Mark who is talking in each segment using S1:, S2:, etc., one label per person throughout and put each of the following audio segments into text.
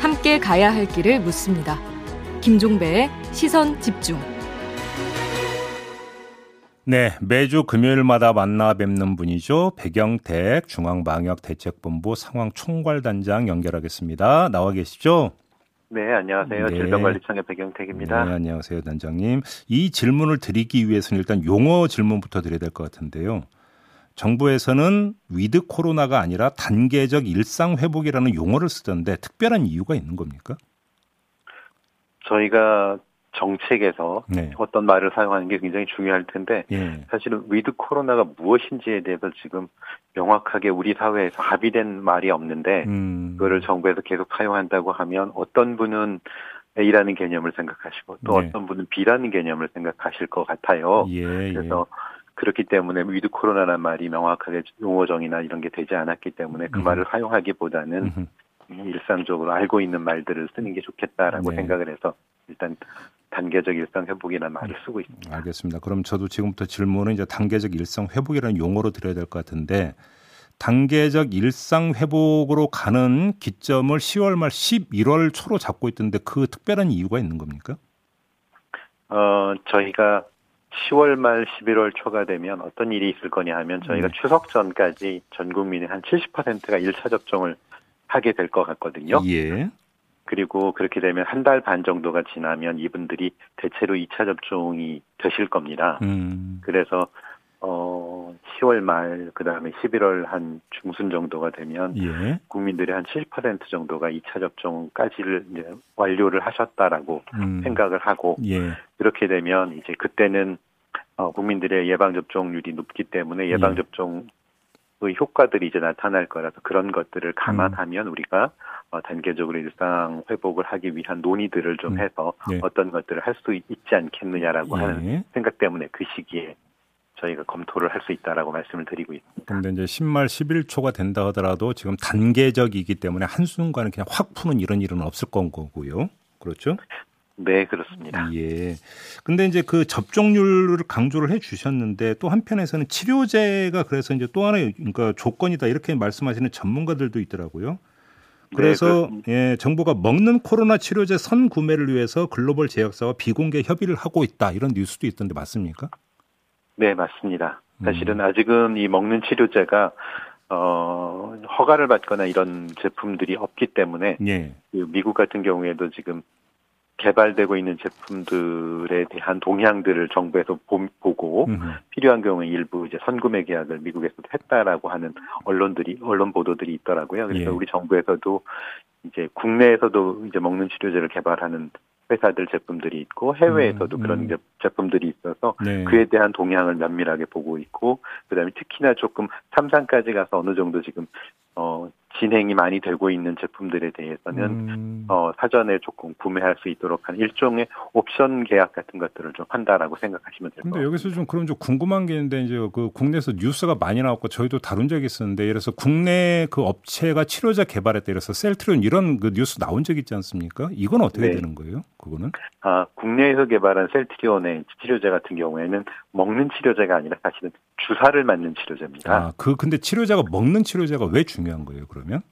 S1: 함께 가야 할 길을 묻습니다. 김종배의 시선 집중.
S2: 네, 매주 금요일마다 만나 뵙는 분이죠. 배경택 중앙방역대책본부 상황총괄단장 연결하겠습니다. 나와 계시죠?
S3: 네, 안녕하세요. 네. 질병관리청의 배경택입니다.
S2: 네, 안녕하세요, 단장님. 이 질문을 드리기 위해서는 일단 용어 질문부터 드려야 될 것 같은데요. 정부에서는 위드 코로나가 아니라 단계적 일상 회복이라는 용어를 쓰던데 특별한 이유가 있는 겁니까?
S3: 저희가 정책에서 네. 어떤 말을 사용하는 게 굉장히 중요할 텐데 네. 사실은 with 코로나가 무엇인지에 대해서 지금 명확하게 우리 사회에서 합의된 말이 없는데 음. 그거를 정부에서 계속 사용한다고 하면 어떤 분은 A라는 개념을 생각하시고 또 네. 어떤 분은 B라는 개념을 생각하실 것 같아요. 예, 예. 그래서 예. 그렇기 때문에 with 코로나라는 말이 명확하게 용어 정의나 이런 게 되지 않았기 때문에 그 음. 말을 사용하기보다는 음. 일상적으로 알고 있는 말들을 쓰는 게 좋겠다라고 네. 생각을 해서 일단 단계적 일상 회복이라는 말을 쓰고 있습니다.
S2: 알겠습니다. 그럼 저도 지금부터 질문은 이제 단계적 일상 회복이라는 용어로 드려야 될 것 같은데 단계적 일상 회복으로 가는 기점을 10월 말 11월 초로 잡고 있던데 그 특별한 이유가 있는 겁니까?
S3: 어, 저희가 10월 말 11월 초가 되면 어떤 일이 있을 거냐 하면 저희가 네. 추석 전까지 전 국민의 한 70%가 1차 접종을 하게 될 것 같거든요. 예. 그리고 그렇게 되면 한 달 반 정도가 지나면 이분들이 대체로 2차 접종이 되실 겁니다. 음. 그래서 어 10월 말 그 다음에 11월 한 중순 정도가 되면 예. 국민들의 한 70% 정도가 2차 접종까지를 이제 완료를 하셨다라고 음. 생각을 하고 예. 그렇게 되면 이제 그때는 어 국민들의 예방 접종률이 높기 때문에 예방 접종 예. 의 효과들이 이제 나타날 거라서 그런 것들을 감안하면 음. 우리가 어, 단계적으로 일상 회복을 하기 위한 논의들을 좀 음. 해서 네. 어떤 것들을 할 수 있지 않겠느냐라고 예. 하는 생각 때문에 그 시기에 저희가 검토를 할 수 있다라고 말씀을 드리고 있습니다.
S2: 그런데 이제 10말 11초가 된다 하더라도 지금 단계적이기 때문에 한순간에 그냥 확 푸는 이런 일은 없을 거고요. 그렇죠?
S3: 네, 그렇습니다.
S2: 예. 근데 이제 그 접종률을 강조를 해 주셨는데 또 한편에서는 치료제가 그래서 이제 또 하나의 그러니까 조건이다 이렇게 말씀하시는 전문가들도 있더라고요. 그래서 네, 예, 정부가 먹는 코로나 치료제 선 구매를 위해서 글로벌 제약사와 비공개 협의를 하고 있다 이런 뉴스도 있던데 맞습니까?
S3: 네, 맞습니다. 사실은 음. 아직은 이 먹는 치료제가 어, 허가를 받거나 이런 제품들이 없기 때문에 예. 그 미국 같은 경우에도 지금 개발되고 있는 제품들에 대한 동향들을 정부에서 보고. 필요한 경우에 일부 이제 선구매 계약을 미국에서도 했다라고 하는 언론들이 언론 보도들이 있더라고요. 그래서 예. 우리 정부에서도 이제 국내에서도 이제 먹는 치료제를 개발하는 회사들 제품들이 있고 해외에서도 음, 그런 음. 제품들이 있어서 네. 그에 대한 동향을 면밀하게 보고 있고 그다음에 특히나 조금 3상까지 가서 어느 정도 지금 어 진행이 많이 되고 있는 제품들에 대해서는 음. 어, 사전에 조금 구매할 수 있도록 하는 일종의 옵션 계약 같은 것들을 좀 한다라고 생각하시면 될것 같습니다.
S2: 여기서 좀 그럼 좀 궁금한 게 있는데 이제 그 국내에서 뉴스가 많이 나왔고 저희도 다룬 적이 있었는데 그래서 국내 그 업체가 치료제 개발했다 이래서 셀트리온 이런 그 뉴스 나온 적 있지 않습니까? 이건 어떻게 네. 되는 거예요? 그거는?
S3: 아 국내에서 개발한 셀트리온의 치료제 같은 경우에는 먹는 치료제가 아니라 사실은 주사를 맞는 치료제입니다.
S2: 아, 그 근데 치료제가 먹는 치료제가 왜 중요한 거예요, 그러면?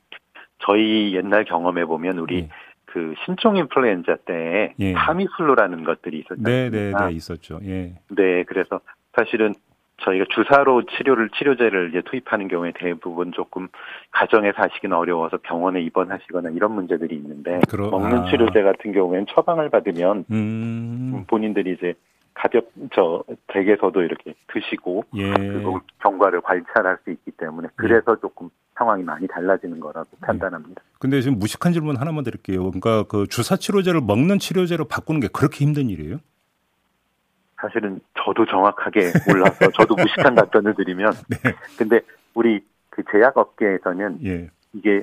S3: 저희 옛날 경험해 보면 우리 예. 그 신종 인플루엔자 때 예. 타미플루라는 것들이 있었죠. 네, 네,
S2: 네, 있었죠. 예.
S3: 네, 그래서 사실은 저희가 주사로 치료를 치료제를 이제 투입하는 경우에 대부분 조금 가정에서 하시기는 어려워서 병원에 입원하시거나 이런 문제들이 있는데 그러, 먹는 아. 치료제 같은 경우에는 처방을 받으면 음. 본인들이 이제 가볍 저 댁에서도 이렇게 드시고 예. 그리고 경과를 관찰할 수 있기 때문에 그래서 예. 조금 상황이 많이 달라지는 거라고 예. 판단합니다.
S2: 근데 지금 무식한 질문 하나만 드릴게요. 그러니까 그 주사 치료제를 먹는 치료제로 바꾸는 게 그렇게 힘든 일이에요?
S3: 사실은 저도 정확하게 몰라서 저도 무식한 답변을 드리면 네. 근데 우리 그 제약 업계에서는 예. 이게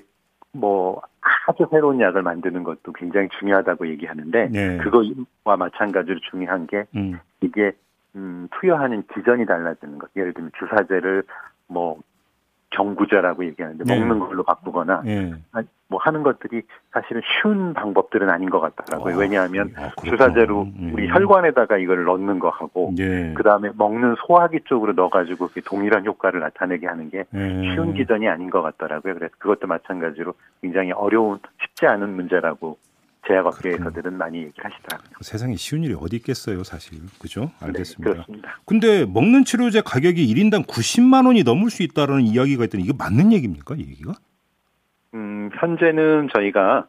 S3: 뭐 아주 새로운 약을 만드는 것도 굉장히 중요하다고 얘기하는데 네. 그거와 마찬가지로 중요한 게 음. 이게 음, 투여하는 기전이 달라지는 것. 예를 들면 주사제를 뭐 정구제라고 얘기하는데
S2: 네.
S3: 먹는 걸로 바꾸거나
S2: 예.
S3: 뭐 하는 것들이 사실은 쉬운 방법들은 아닌 것 같더라고요.
S2: 아,
S3: 왜냐하면
S2: 아.
S3: 주사제로
S2: 음.
S3: 우리 혈관에다가 이걸 넣는 거 하고
S2: 예.
S3: 그 다음에 먹는 소화기 쪽으로 넣어가지고 동일한 효과를 나타내게 하는 게
S2: 예.
S3: 쉬운 기전이 아닌 것 같더라고요. 그래서 그것도 마찬가지로 굉장히 어려운 쉽지 않은 문제라고 제약업계 에서들은 많이 얘기를 하시더라고요.
S2: 세상에 쉬운 일이 어디 있겠어요, 사실. 그죠? 알겠습니다.
S3: 네, 그렇습니다.
S2: 근데 먹는 치료제 가격이 1인당 90만 원이 넘을 수 있다는 이야기가 있더니 이거 맞는 얘기입니까? 이 얘기가?
S3: 음, 현재는 저희가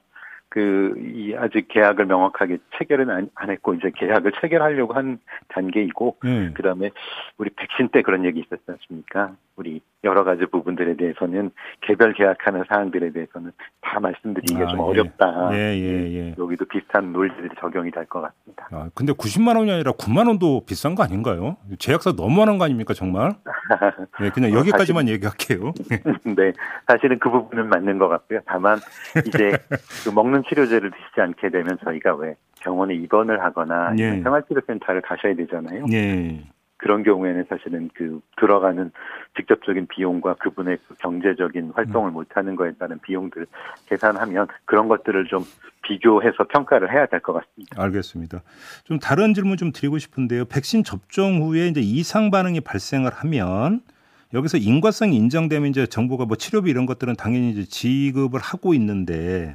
S3: 그, 이 아직 계약을 명확하게 체결은 안, 안 했고, 이제 계약을 체결하려고 한 단계이고,
S2: 예.
S3: 그 다음에 우리 백신 때 그런 얘기 있었지 않습니까? 우리 여러 가지 부분들에 대해서는 개별 계약하는 사항들에 대해서는 다 말씀드리기가
S2: 아,
S3: 좀
S2: 예.
S3: 어렵다.
S2: 예, 예, 예.
S3: 여기도 비슷한 논리들이 적용이 될 것 같습니다.
S2: 아, 근데 90만 원이 아니라 9만 원도 비싼 거 아닌가요? 제약사 너무하는 거 아닙니까, 정말? 네, 그냥
S3: 어,
S2: 여기까지만 얘기할게요.
S3: 네, 사실은 그 부분은 맞는 것 같고요. 다만 이제 그 먹는 치료제를 드시지 않게 되면 저희가 왜 병원에 입원을 하거나
S2: 예.
S3: 생활치료센터를 가셔야 되잖아요.
S2: 예.
S3: 그런 경우에는 사실은 그 들어가는 직접적인 비용과 그분의 그 경제적인 활동을 못하는 거에 따른 비용들 계산하면 그런 것들을 좀 비교해서 평가를 해야 될 것 같습니다.
S2: 알겠습니다. 좀 다른 질문 좀 드리고 싶은데요. 백신 접종 후에 이제 이상 반응이 발생을 하면 여기서 인과성이 인정되면 이제 정부가 뭐 치료비 이런 것들은 당연히 이제 지급을 하고 있는데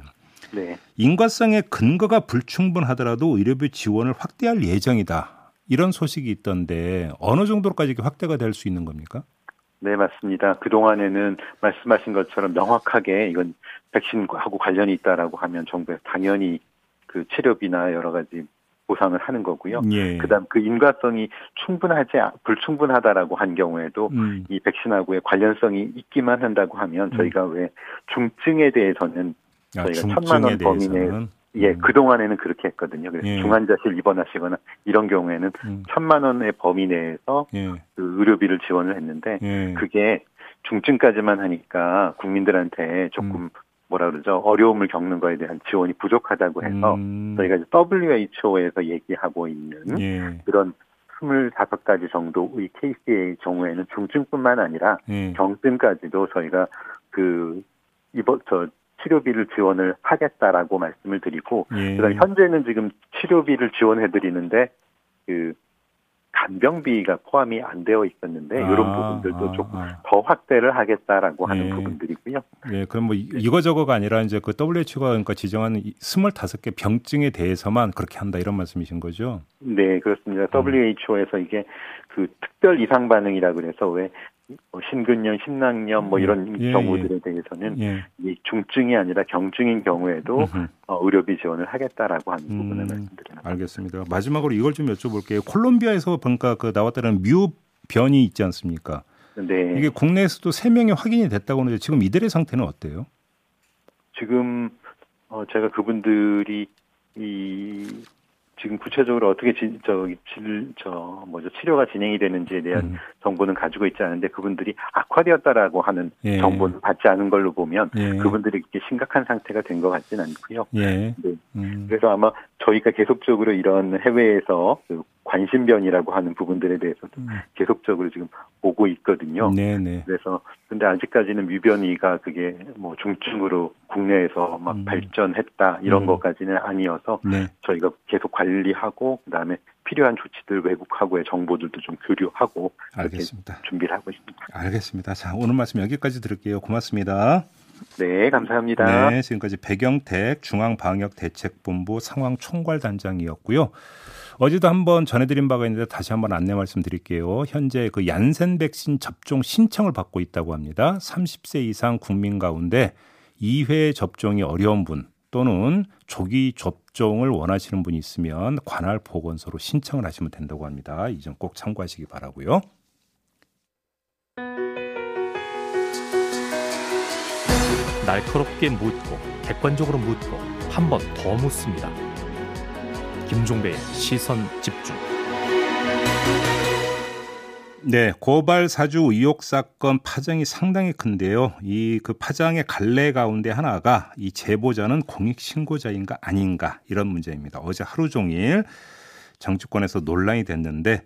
S3: 네.
S2: 인과성의 근거가 불충분하더라도 의료비 지원을 확대할 예정이다. 이런 소식이 있던데 어느 정도로까지 확대가 될 수 있는 겁니까?
S3: 네, 맞습니다. 그동안에는 말씀하신 것처럼 명확하게 이건 백신하고 관련이 있다라고 하면 정부에서 당연히 그 치료비나 여러 가지 보상을 하는 거고요.
S2: 예.
S3: 그다음 그 인과성이 충분하지 않- 불충분하다라고 한 경우에도
S2: 음.
S3: 이 백신하고의 관련성이 있기만 한다고 하면 저희가 왜 중증에 대해서는
S2: 아,
S3: 저희가 천만 원 범위
S2: 대해서는
S3: 예,
S2: 음.
S3: 그동안에는 그렇게 했거든요. 그래서
S2: 예.
S3: 중환자실 입원하시거나 이런 경우에는
S2: 음.
S3: 천만 원의 범위 내에서
S2: 예.
S3: 그 의료비를 지원을 했는데
S2: 예.
S3: 그게 중증까지만 하니까 국민들한테 조금 뭐라 그러죠 어려움을 겪는 거에 대한 지원이 부족하다고 해서
S2: 음.
S3: 저희가 이제 WHO에서 얘기하고 있는
S2: 예.
S3: 그런 25가지 정도의 케이스의 경우에는 중증뿐만 아니라
S2: 예.
S3: 경증까지도 저희가 그 이번 저 치료비를 지원을 하겠다라고 말씀을 드리고
S2: 예.
S3: 그다음 현재는 지금 치료비를 지원해 드리는데 그 간병비가 포함이 안 되어 있었는데
S2: 아,
S3: 이런 부분들도
S2: 아,
S3: 조금
S2: 아.
S3: 더 확대를 하겠다라고 하는
S2: 예.
S3: 부분들이고요.
S2: 예, 그럼 뭐 이- 이거저거가 아니라 이제 그 WHO가 그러니까 지정한 이 25개 병증에 대해서만 그렇게 한다 이런 말씀이신 거죠?
S3: 네, 그렇습니다.
S2: 음.
S3: WHO에서 이게 그 특별 이상 반응이라 그래서 왜 뭐 신근염, 심낭염 뭐 이런
S2: 예,
S3: 경우들에 대해서는
S2: 예.
S3: 이 중증이 아니라 경증인 경우에도. 어, 의료비 지원을 하겠다라고 하는
S2: 음,
S3: 부분을 말씀드립니다.
S2: 알겠습니다. 마지막으로 이걸 좀 여쭤볼게요. 콜롬비아에서 보니까 그 나왔다는 뮤 변이 있지 않습니까?
S3: 네,
S2: 이게 국내에서도 세 명이 확인이 됐다고 하는데 지금 이들의 상태는 어때요?
S3: 지금 어, 제가 그분들이 이 지금 구체적으로 어떻게 지, 저, 질, 저, 뭐죠, 치료가 진행이 되는지에 대한
S2: 음.
S3: 정보는 가지고 있지 않은데 그분들이 악화되었다라고 하는
S2: 예.
S3: 정보를 받지 않은 걸로 보면
S2: 예.
S3: 그분들이 이렇게 심각한 상태가 된 것 같지는 않고요.
S2: 예.
S3: 네.
S2: 음.
S3: 그래서 아마 저희가 계속적으로 이런 해외에서 그 관심변이라고 하는 부분들에 대해서도
S2: 음.
S3: 계속적으로 지금 보고 있거든요.
S2: 네, 네.
S3: 그래서 근데 아직까지는 뮤변이가 그게 뭐 중증으로 국내에서 막
S2: 음.
S3: 발전했다 이런
S2: 음.
S3: 것까지는 아니어서
S2: 네.
S3: 저희가 계속 관리하고 그다음에 필요한 조치들 외국하고의 정보들도 좀 교류하고
S2: 알겠습니다.
S3: 준비를 하고 있습니다.
S2: 알겠습니다. 자, 오늘 말씀 여기까지 들을게요. 고맙습니다.
S3: 네, 감사합니다.
S2: 네, 지금까지 백영택 중앙방역대책본부 상황총괄단장이었고요. 어제도 한번 전해드린 바가 있는데 다시 한번 안내 말씀드릴게요. 현재 그 얀센 백신 접종 신청을 받고 있다고 합니다. 30세 이상 국민 가운데 2회 접종이 어려운 분 또는 조기 접종을 원하시는 분이 있으면 관할 보건소로 신청을 하시면 된다고 합니다. 이 점 꼭 참고하시기 바라고요.
S4: 날카롭게 묻고 객관적으로 묻고 한 번 더 묻습니다. 김종배의 시선 집중.
S2: 네, 고발 사주 의혹 사건 파장이 상당히 큰데요. 이 그 파장의 갈래 가운데 하나가 이 제보자는 공익 신고자인가 아닌가 이런 문제입니다. 어제 하루 종일 정치권에서 논란이 됐는데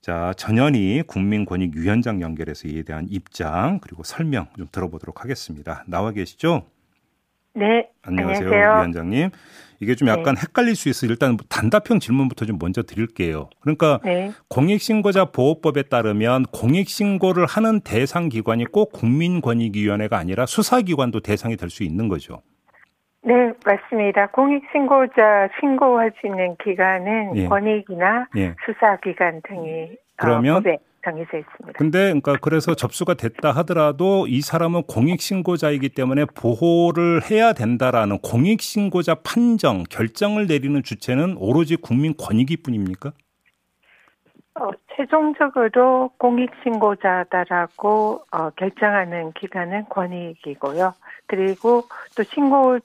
S2: 자, 전현희 국민권익위원장 연결해서 이에 대한 입장 그리고 설명 좀 들어보도록 하겠습니다. 나와 계시죠?
S5: 네.
S2: 안녕하세요,
S5: 안녕하세요.
S2: 위원장님. 이게 좀 약간
S5: 네.
S2: 헷갈릴 수 있어 일단 단답형 질문부터 좀 먼저 드릴게요. 그러니까
S5: 네.
S2: 공익신고자 보호법에 따르면 공익신고를 하는 대상 기관이 꼭 국민권익위원회가 아니라 수사기관도 대상이 될 수 있는 거죠.
S5: 네, 맞습니다. 공익신고자 신고할 수 있는 기관은
S2: 예.
S5: 권익이나
S2: 예.
S5: 수사기관 등이
S2: 그러면?
S5: 어, 법에 정해져 있습니다.
S2: 근데 그러니까 그래서 접수가 됐다 하더라도 이 사람은 공익신고자이기 때문에 보호를 해야 된다라는 공익신고자 판정 결정을 내리는 주체는 오로지 국민 권익위뿐입니까?
S5: 어, 최종적으로 공익신고자다라고 어, 결정하는 기관은 권익이고요. 그리고 또 신고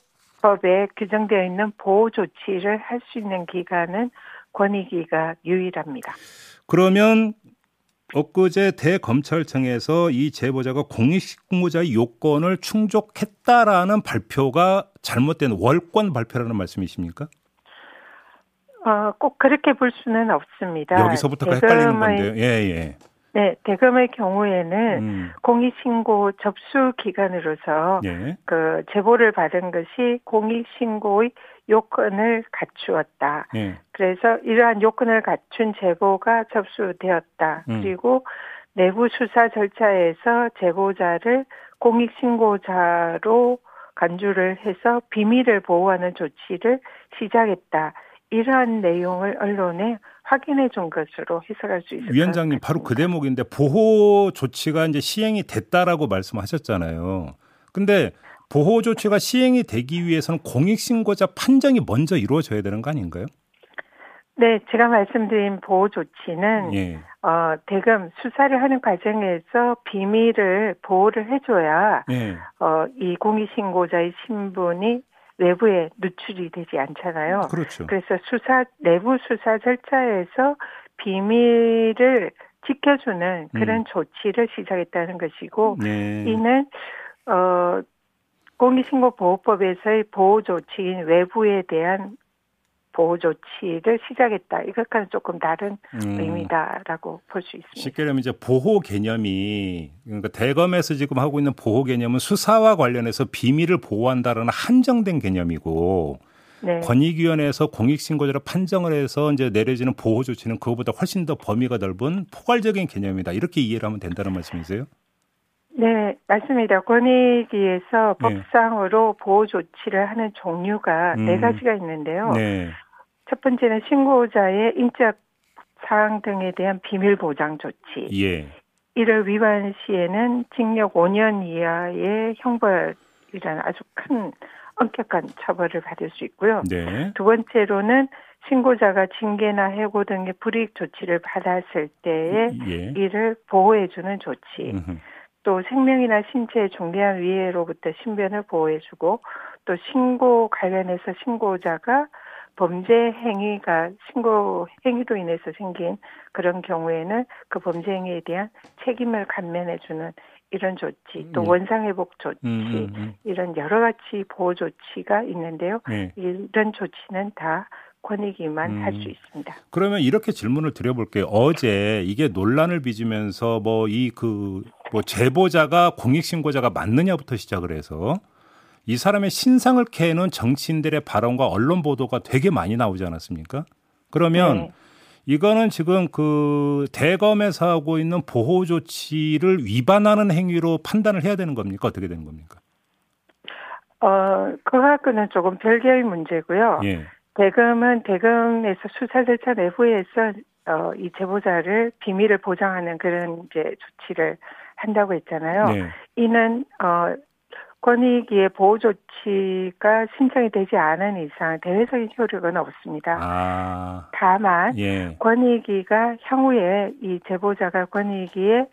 S5: 법에 규정되어 있는 보호 조치를 할 수 있는 기관은 권익위가 유일합니다.
S2: 그러면 엊그제 대검찰청에서 이 제보자가 공익신고자의 요건을 충족했다라는 발표가 잘못된 월권 발표라는 말씀이십니까?
S5: 어, 꼭 그렇게 볼 수는 없습니다.
S2: 여기서부터가 헷갈리는 건데요. 예, 예.
S5: 네, 대검의 경우에는
S2: 음,
S5: 공익신고 접수 기관으로서
S2: 예.
S5: 그 제보를 받은 것이 공익신고의 요건을 갖추었다.
S2: 예.
S5: 그래서 이러한 요건을 갖춘 제보가 접수되었다.
S2: 음.
S5: 그리고 내부 수사 절차에서 제보자를 공익신고자로 간주를 해서 비밀을 보호하는 조치를 시작했다. 이러한 내용을 언론에 확인해 준 것으로 해석할 수 있을
S2: 위원장님
S5: 것
S2: 바로 그. 대목인데 보호 조치가 이제 시행이 됐다라고 말씀하셨잖아요. 근데 보호 조치가 시행이 되기 위해서는 공익 신고자 판정이 먼저 이루어져야 되는 거 아닌가요?
S5: 네, 제가 말씀드린 보호 조치는
S2: 예.
S5: 어, 대금 수사를 하는 과정에서 비밀을 보호를 해줘야
S2: 예.
S5: 어, 이 공익 신고자의 신분이 외부에 누출이 되지 않잖아요.
S2: 그렇죠.
S5: 그래서 수사 내부 수사 절차에서 비밀을 지켜주는 그런
S2: 음.
S5: 조치를 시작했다는 것이고
S2: 예.
S5: 이는 어 공익신고보호법에서의 보호 조치인 외부에 대한 보호 조치를 시작했다. 이것과는 조금 다른
S2: 음.
S5: 의미다라고 볼 수 있습니다.
S2: 쉽게 말하면 이제 보호 개념이 그러니까 대검에서 지금 하고 있는 보호 개념은 수사와 관련해서 비밀을 보호한다라는 한정된 개념이고
S5: 네.
S2: 권익위원회에서 공익신고자를 판정을 해서 이제 내려지는 보호 조치는 그거보다 훨씬 더 범위가 넓은 포괄적인 개념이다 이렇게 이해를 하면 된다는 말씀이세요?
S5: 네, 맞습니다. 권익위에서
S2: 네.
S5: 법상으로 보호 조치를 하는 종류가
S2: 음.
S5: 네 가지가 있는데요.
S2: 네.
S5: 첫 번째는 신고자의 인적 사항 등에 대한 비밀 보장 조치.
S2: 예.
S5: 이를 위반 시에는 징역 5년 이하의 형벌이라는 아주 큰 엄격한 처벌을 받을 수 있고요.
S2: 네.
S5: 두 번째로는 신고자가 징계나 해고 등의 불이익 조치를 받았을 때에
S2: 예.
S5: 이를 보호해주는 조치. 또 생명이나 신체에 중대한 위해로부터 신변을 보호해주고 또 신고 관련해서 신고자가 범죄 행위가 신고 행위로 인해서 생긴 그런 경우에는 그 범죄 행위에 대한 책임을 감면해 주는 이런 조치, 또
S2: 음.
S5: 원상회복 조치,
S2: 음, 음, 음.
S5: 이런 여러 가지 보호 조치가 있는데요.
S2: 네.
S5: 이런 조치는 다 권익위만
S2: 음.
S5: 할수 있습니다.
S2: 그러면 이렇게 질문을 드려볼게요. 어제 이게 논란을 빚으면서 뭐 이 그뭐 제보자가 공익신고자가 맞느냐부터 시작을 해서 이 사람의 신상을 캐는 정치인들의 발언과 언론 보도가 되게 많이 나오지 않았습니까? 그러면
S5: 네.
S2: 이거는 지금 그 대검에서 하고 있는 보호 조치를 위반하는 행위로 판단을 해야 되는 겁니까? 어떻게 되는 겁니까?
S5: 어, 그거하고는 조금 별개의 문제고요.
S2: 예.
S5: 대금은 대금에서 수사 절차 내부에서 어, 이 제보자를 비밀을 보장하는 그런 이제 조치를 한다고 했잖아요.
S2: 네.
S5: 이는 어, 권익위의 보호 조치가 신청이 되지 않은 이상 대외적인 효력은 없습니다.
S2: 아.
S5: 다만
S2: 예.
S5: 권익위가 향후에 이 제보자가 권익위에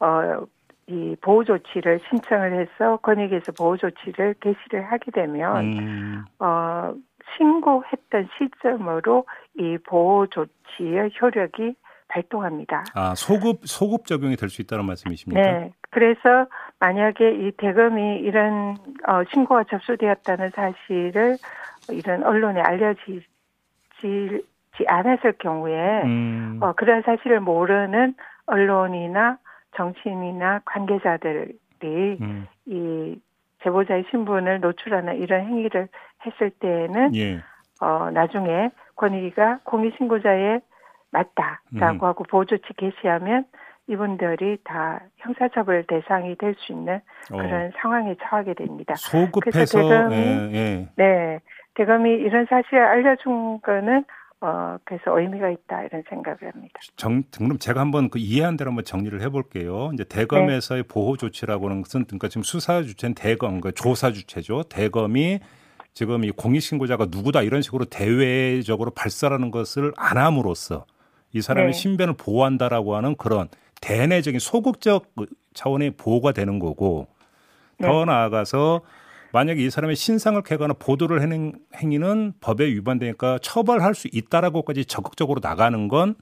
S5: 어, 이 보호 조치를 신청을 해서 권익위에서 보호 조치를 개시를 하게 되면
S2: 음.
S5: 어, 신고했던 시점으로 이 보호 조치의 효력이 발동합니다.
S2: 아, 소급 소급 적용이 될 수 있다는 말씀이십니까?
S5: 네. 그래서 만약에 이 대검이 이런 어, 신고가 접수되었다는 사실을 이런 언론에 알려지지 않았을 경우에
S2: 음.
S5: 어, 그런 사실을 모르는 언론이나 정치인이나 관계자들이
S2: 음.
S5: 이 제보자의 신분을 노출하는 이런 행위를 했을 때에는
S2: 예.
S5: 어, 나중에 권익위가 공익신고자의 맞다라고
S2: 음.
S5: 하고 보조치 개시하면 이분들이 다 형사처벌 대상이 될 수 있는
S2: 어.
S5: 그런 상황에 처하게 됩니다.
S2: 소급해서
S5: 그래서 대검이-
S2: 예, 예.
S5: 네. 대검이 이런 사실을 알려준 거는 어, 그래서 의미가 있다 이런 생각을 합니다.
S2: 정, 그럼 제가 한번 그 이해한 대로 한번 정리를 해볼게요. 이제 대검에서의 보호 조치라고 하는 것은 그러니까 지금 수사 주체는 대검, 그 조사 주체죠. 대검이 지금 이 공익신고자가 누구다 이런 식으로 대외적으로 발설하는 것을 안 함으로써 이 사람의
S5: 네.
S2: 신변을 보호한다라고 하는 그런 대내적인 소극적 차원의 보호가 되는 거고
S5: 네.
S2: 더 나아가서 만약에 이 사람의 신상을 캐거나 보도를 하는 행위는 법에 위반되니까 처벌할 수 있다라고까지 적극적으로 나가는 건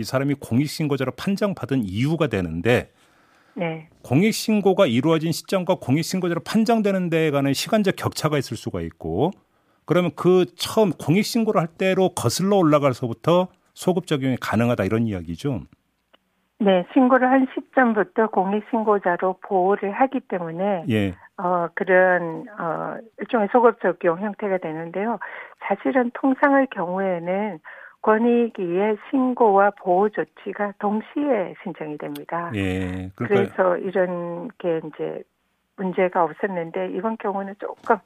S2: 이 사람이 공익신고자로 판정받은 이유가 되는데
S5: 네.
S2: 공익신고가 이루어진 시점과 공익신고자로 판정되는 데에 관한 시간적 격차가 있을 수가 있고 그러면 그 처음 공익신고를 할 때로 거슬러 올라가서부터 소급 적용이 가능하다 이런 이야기죠.
S5: 네, 신고를 한 시점부터 공익신고자로 보호를 하기 때문에
S2: 예.
S5: 어, 그런, 어, 일종의 소급 적용 형태가 되는데요. 사실은 통상의 경우에는 권익위의 신고와 보호 조치가 동시에 신청이 됩니다.
S2: 예. 그러니까
S5: 그래서 이런 게 이제 문제가 없었는데 이번 경우는 조금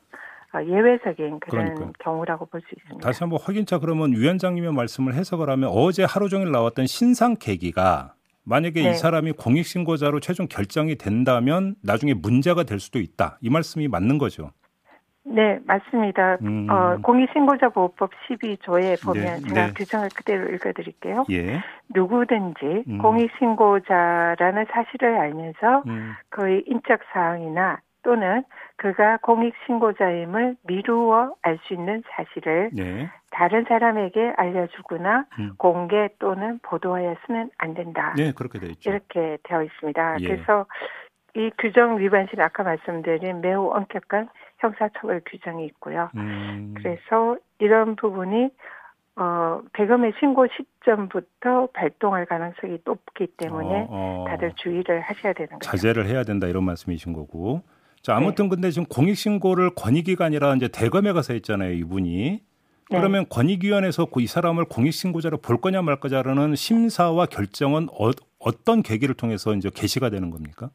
S5: 어, 예외적인 그런
S2: 그러니까요.
S5: 경우라고 볼 수 있습니다.
S2: 다시 한번 확인차 그러면 위원장님의 말씀을 해석을 하면 어제 하루 종일 나왔던 신상 계기가 만약에
S5: 네.
S2: 이 사람이 공익신고자로 최종 결정이 된다면 나중에 문제가 될 수도 있다. 이 말씀이 맞는 거죠.
S5: 네, 맞습니다.
S2: 음.
S5: 어, 공익신고자 보호법 12조에 보면
S2: 네,
S5: 제가
S2: 네.
S5: 규정을 그대로 읽어드릴게요.
S2: 예.
S5: 누구든지
S2: 음.
S5: 공익신고자라는 사실을 알면서
S2: 음.
S5: 그의 인적 사항이나 또는 그가 공익신고자임을 미루어 알 수 있는 사실을
S2: 예.
S5: 다른 사람에게 알려주거나
S2: 음.
S5: 공개 또는 보도하였으면 안 된다.
S2: 네, 그렇게 돼 있죠.
S5: 이렇게 되어 있습니다.
S2: 예.
S5: 그래서 이 규정 위반 시는 아까 말씀드린 매우 엄격한 형사처벌 규정이 있고요.
S2: 음.
S5: 그래서 이런 부분이 어, 대검의 신고 시점부터 발동할 가능성이 높기 때문에
S2: 어, 어.
S5: 다들 주의를 하셔야 되는 거죠.
S2: 자제를 해야 된다 이런 말씀이신 거고. 자,
S5: 네.
S2: 아무튼 근데 지금 공익신고를 아니라 이제 대검에 가서 했잖아요, 이분이.
S5: 네.
S2: 그러면 권익위원회에서 그이 사람을 공익신고자로 볼 거냐 말 거냐라는 심사와 결정은 어, 어떤 계기를 통해서 이제 개시가 되는 겁니까?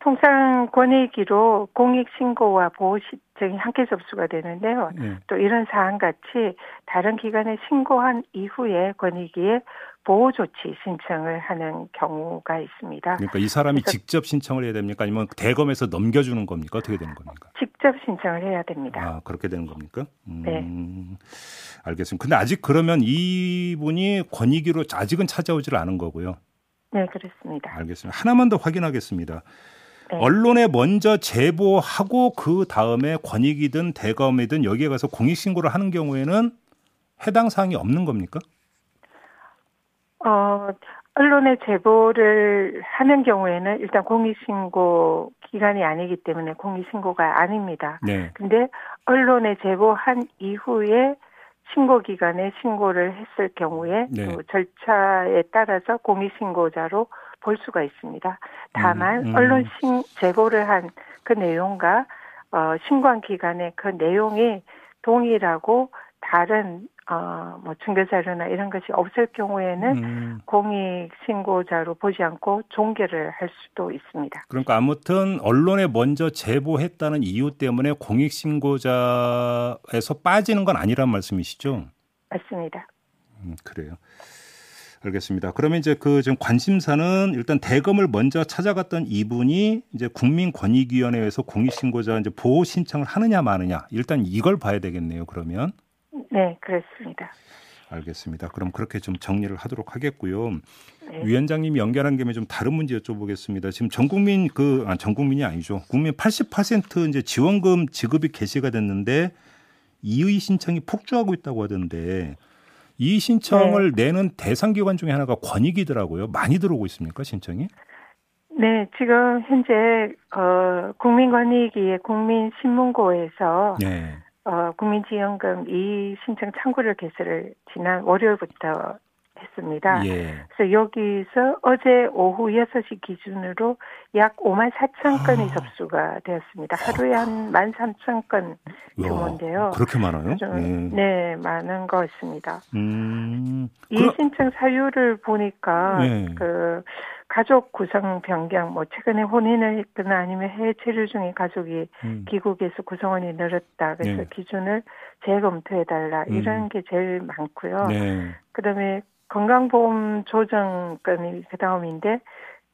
S5: 통상 권익위로 공익신고와 보호 시청이 함께 접수가 되는데요.
S2: 예.
S5: 또 이런 사안 같이 다른 기관에 신고한 이후에 권익위에 보호 조치 신청을 하는 경우가 있습니다.
S2: 그러니까 이 사람이 직접 신청을 해야 됩니까? 아니면 대검에서 넘겨주는 겁니까? 어떻게 되는 겁니까?
S5: 직접 신청을 해야 됩니다.
S2: 아, 그렇게 되는 겁니까? 음,
S5: 네.
S2: 알겠습니다. 근데 아직 그러면 이분이 권익위로 아직은 찾아오질 않은 거고요.
S5: 네, 그렇습니다.
S2: 알겠습니다. 하나만 더 확인하겠습니다.
S5: 네.
S2: 언론에 먼저 제보하고 그 다음에 권익이든 대검이든 여기에 가서 공익신고를 하는 경우에는 해당 사항이 없는 겁니까?
S5: 어, 언론에 제보를 하는 경우에는 일단 공익신고 기간이 아니기 때문에 공익신고가 아닙니다.
S2: 네.
S5: 근데 언론에 제보한 이후에 신고 기간에 신고를 했을 경우에
S2: 네.
S5: 그 절차에 따라서 공익신고자로 볼 수가 있습니다. 다만
S2: 음, 음.
S5: 언론 신, 제보를 한 그 내용과 어, 신고한 기간에 그 내용이 동일하고 다른 어, 뭐 증거 자료나 이런 것이 없을 경우에는
S2: 음,
S5: 공익 신고자로 보지 않고 종결을 할 수도 있습니다.
S2: 그러니까 아무튼 언론에 먼저 제보했다는 이유 때문에 공익 신고자에서 빠지는 건 아니란 말씀이시죠?
S5: 맞습니다.
S2: 음, 그래요. 알겠습니다. 그러면 이제 그 지금 관심사는 일단 대검을 먼저 찾아갔던 이분이 이제 국민권익위원회에서 공익신고자 이제 보호 신청을 하느냐 마느냐 일단 이걸 봐야 되겠네요. 그러면
S5: 네, 그렇습니다.
S2: 알겠습니다. 그럼 그렇게 좀 정리를 하도록 하겠고요.
S5: 네.
S2: 위원장님이 연결한 김에 좀 다른 문제 여쭤보겠습니다. 지금 전 국민 그 아, 전 국민이 아니죠. 국민 80% 이제 지원금 지급이 개시가 됐는데 이의 신청이 폭주하고 있다고 하던데 이 신청을 내는 대상 기관 중에 하나가 권익이더라고요. 많이 들어오고 있습니까 신청이?
S5: 네, 지금 현재 어 국민권익위의 국민신문고에서
S2: 네.
S5: 어, 국민지원금 이 신청 창구를 개설을 지난 월요일부터 했습니다. 예. 그래서 여기서 어제 오후 6시 기준으로 약 5만 4천 건이 아. 접수가 되었습니다. 하루에 한 1만 3천 건 규모인데요.
S2: 그렇게 많아요?
S5: 네. 네, 많은 것 같습니다. 음. 이 그럼... 신청 사유를 보니까 네. 그 가족 구성 변경, 뭐 최근에 혼인을 했거나 아니면 해외 체류 중인 가족이 음. 귀국해서 구성원이 늘었다. 그래서 네. 기준을 재검토해 달라. 음. 이런 게 제일 많고요. 네. 그다음에 건강보험 조정금이 그 다음인데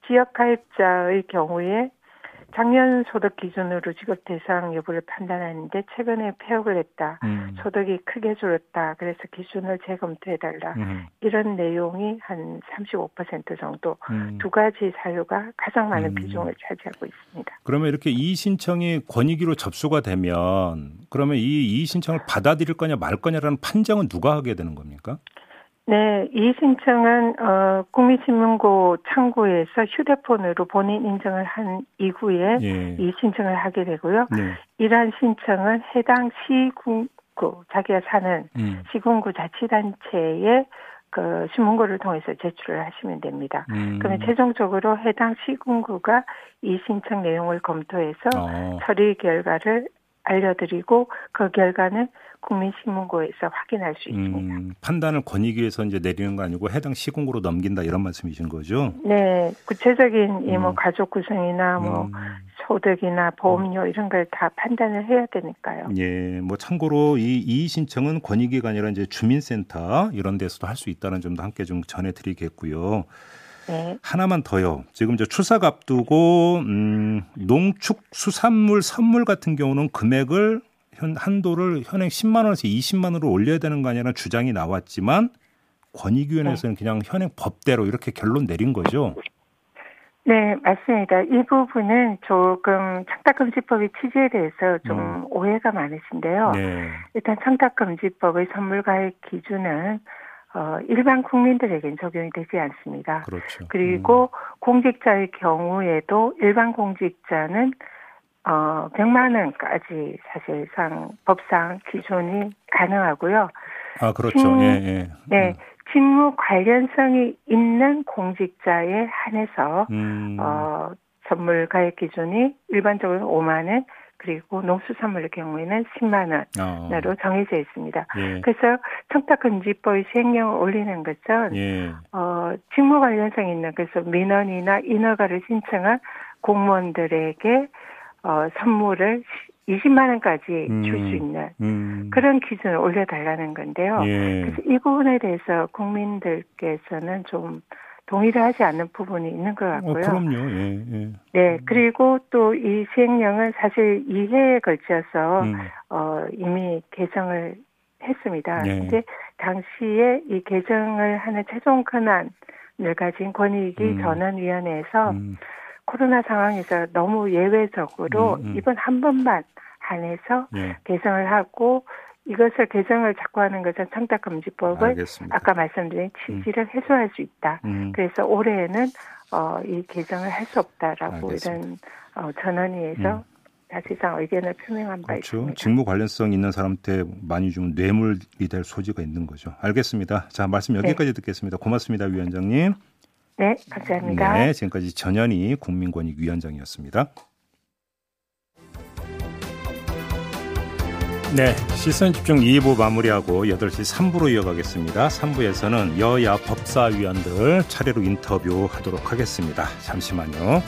S5: 지역 가입자의 경우에 작년 소득 기준으로 지급 대상 여부를 판단하는데 최근에 폐업을 했다. 음. 소득이 크게 줄었다. 그래서 기준을 재검토해달라. 음. 이런 내용이 한 35% 정도 음. 두 가지 사유가 가장 많은 음. 비중을 차지하고 있습니다.
S2: 그러면 이렇게 이의 신청이 권익위로 접수가 되면 그러면 이 이의 신청을 받아들일 거냐 말 거냐라는 판정은 누가 하게 되는 겁니까?
S5: 네, 이 신청은 어, 국민신문고 창구에서 휴대폰으로 본인 인증을 한 이후에 예. 이 신청을 하게 되고요. 네. 이러한 신청은 해당 시군구 자기가 사는 음. 시군구 자치단체에 그 신문고를 통해서 제출을 하시면 됩니다. 음. 그러면 최종적으로 해당 시군구가 이 신청 내용을 검토해서 어. 처리 결과를 알려드리고 그 결과는 국민신문고에서 확인할 수 있습니다. 음,
S2: 판단을 권익위에서 이제 내리는 거 아니고 해당 시군구로 넘긴다 이런 말씀이신 거죠?
S5: 네, 구체적인 이뭐 음. 가족 구성이나 뭐 음. 소득이나 보험료 음. 이런 걸 다 판단을 해야 되니까요.
S2: 예, 뭐 참고로 이 이의 신청은 권익위가 아니라 이제 주민센터 이런 데서도 할 수 있다는 점도 함께 좀 전해드리겠고요. 네. 하나만 더요. 지금 저 추석 앞두고 음, 농축수산물 선물 같은 경우는 금액을 현 한도를 현행 10만 원에서 20만 원으로 올려야 되는 거 아니라는 주장이 나왔지만 권익위원회에서는 네. 그냥 현행 법대로 이렇게 결론 내린 거죠.
S5: 네, 맞습니다. 이 부분은 조금 청탁금지법의 취지에 대해서 좀 음. 오해가 많으신데요. 네. 일단 청탁금지법의 선물가액 기준은 어, 일반 국민들에겐 적용이 되지 않습니다. 그렇죠. 그리고 음. 공직자의 경우에도 일반 공직자는 어, 100만 원까지 사실상 법상 기존이 가능하고요.
S2: 아, 그렇죠. 직 예, 예.
S5: 네. 음. 직무 관련성이 있는 공직자에 한해서 음. 어, 선물 가액 기준이 일반적으로 5만 원, 그리고 농수산물의 경우에는 10만 원으로 어. 정해져 있습니다. 예. 그래서 청탁금지법의 시행령을 올리는 것은 예. 어, 직무 관련성 있는 그래서 민원이나 인허가를 신청한 공무원들에게 어, 선물을 20만 원까지 음. 줄수 있는 음. 그런 기준을 올려달라는 건데요. 예. 그래서 이 부분에 대해서 국민들께서는 좀 동의를 하지 않는 부분이 있는 것 어, 같고요. 어,
S2: 그럼요. 예, 예.
S5: 네, 그리고 또 이 시행령은 사실 2회에 걸쳐서 음. 어, 이미 개정을 했습니다. 예. 근데 당시에 이 개정을 하는 최종 권한을 가진 권익위 음. 전원위원회에서 음. 코로나 상황에서 너무 예외적으로 음, 음. 이번 한 번만 한해서 예. 개정을 하고 이것을 개정을 자꾸 하는 것은 청탁금지법을 알겠습니다. 아까 말씀드린 취지를 음. 해소할 수 있다. 음. 그래서 올해는 어, 이 개정을 할 수 없다라고 알겠습니다. 이런 어, 전원위에서 음. 사실상 의견을 표명한 바 그렇죠. 있습니다.
S2: 직무 관련성 있는 사람한테 많이 주면 뇌물이 될 소지가 있는 거죠. 알겠습니다. 자 말씀 여기까지 네. 듣겠습니다. 고맙습니다, 위원장님.
S5: 네, 감사합니다.
S2: 네, 지금까지 전현희 국민권익위원장이었습니다. 네, 시선 집중 2부 마무리하고 8시 3부로 이어가겠습니다. 3부에서는 여야 법사위원들 차례로 인터뷰하도록 하겠습니다. 잠시만요.